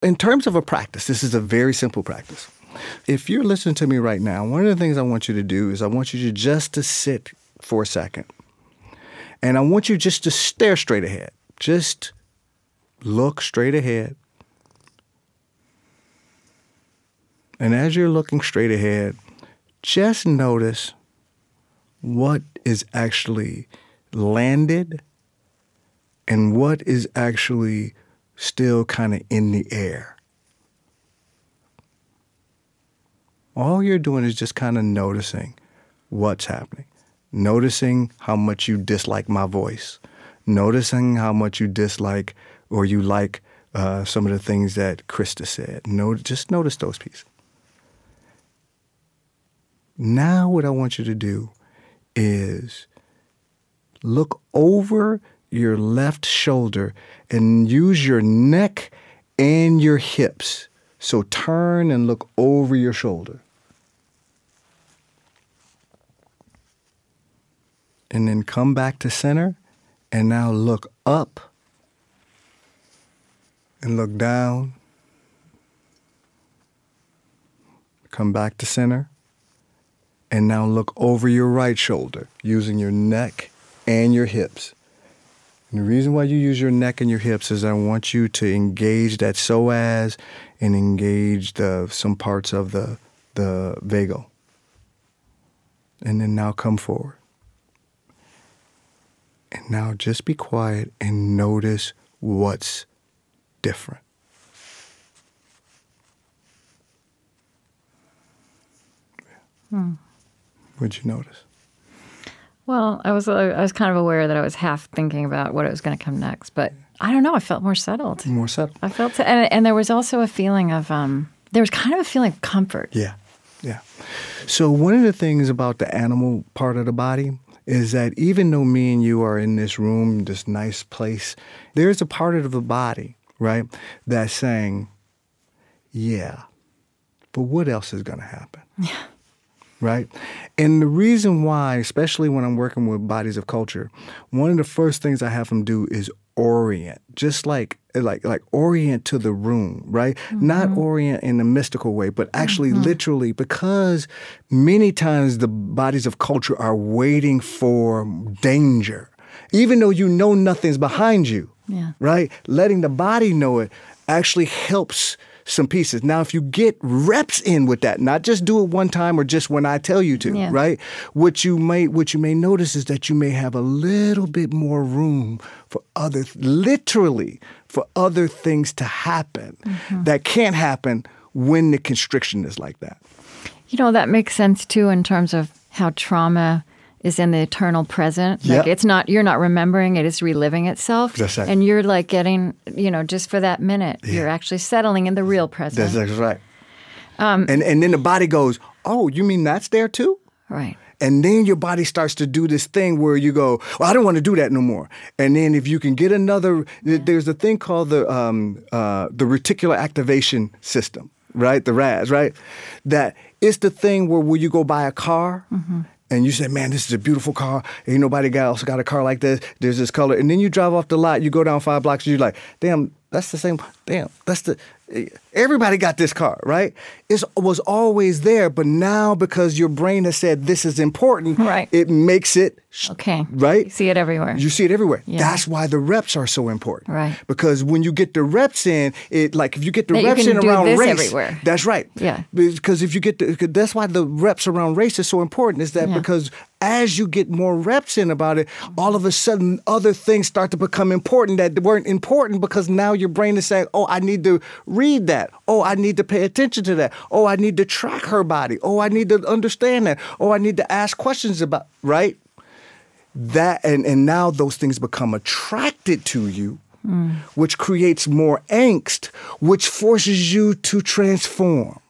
In terms of a practice, this is a very simple practice. If you're listening to me right now, one of the things I want you to do is I want you to just to sit for a second. And I want you just to stare straight ahead. Just look straight ahead. And as you're looking straight ahead, just notice what is actually landed and what is actually still kind of in the air. All you're doing is just kind of noticing what's happening, noticing how much you dislike my voice, noticing how much you dislike or you like uh, some of the things that Krista said. No, just notice those pieces. Now, what I want you to do is look over your left shoulder and use your neck and your hips. So turn and look over your shoulder. And then come back to center and now look up and look down. Come back to center and now look over your right shoulder using your neck and your hips. And the reason why you use your neck and your hips is I want you to engage that psoas and engage the some parts of the the vagal. And then now come forward. And now just be quiet and notice what's different. Hmm. What'd you notice? Well, I was I was kind of aware that I was half thinking about what it was going to come next, but I don't know. I felt more settled. More settled. I felt, and, and there was also a feeling of um, there was kind of a feeling of comfort. Yeah, yeah. So one of the things about the animal part of the body is that even though me and you are in this room, this nice place, there's a part of the body, right, that's saying, "Yeah, but what else is going to happen?" Yeah right? And the reason why, especially when I'm working with bodies of culture, one of the first things I have them do is orient, just like like like orient to the room, right? Mm-hmm. Not orient in a mystical way, but actually mm-hmm. literally because many times the bodies of culture are waiting for danger. Even though you know nothing's behind you. Yeah. Right? Letting the body know it actually helps some pieces. Now, if you get reps in with that, not just do it one time or just when I tell you to, yeah. right? What you may what you may notice is that you may have a little bit more room for other, literally for other things to happen mm-hmm. that can't happen when the constriction is like that. You know that makes sense too in terms of how trauma is in the eternal present. Like yep. it's not you're not remembering it, it's reliving itself. That's right. And you're like getting, you know, just for that minute, yeah. you're actually settling in the real present. That's, right. Um, and and then the body goes, Oh, you mean that's there too? Right. And then your body starts to do this thing where you go, well, I don't want to do that no more. And then if you can get another, yeah. there's a thing called the um, uh, the reticular activation system, right? The RAS, right? That it's the thing where will you go buy a car mm-hmm and you say, "Man, this is a beautiful car. Ain't nobody else got a car like this. There's this color." And then you drive off the lot. You go down five blocks. And you're like, "Damn, that's the same. Damn, that's the everybody got this car, right? It was always there, but now because your brain has said this is important, right. it makes it okay. Right? You see it everywhere. You see it everywhere. Yeah. That's why the reps are so important. Right. Because when you get the reps in, it like if you get the that reps in around race, everywhere. that's right. Yeah. Because if you get the, that's why the reps around race is so important. Is that yeah. because as you get more reps in about it, all of a sudden other things start to become important that weren't important because now your brain is saying, "Oh, I need to read that. Oh, I need to pay attention to that. Oh, I need to track her body. Oh, I need to understand that. Oh, I need to ask questions about." Right? That and and now those things become attracted to you. Mm. Which creates more angst, which forces you to transform.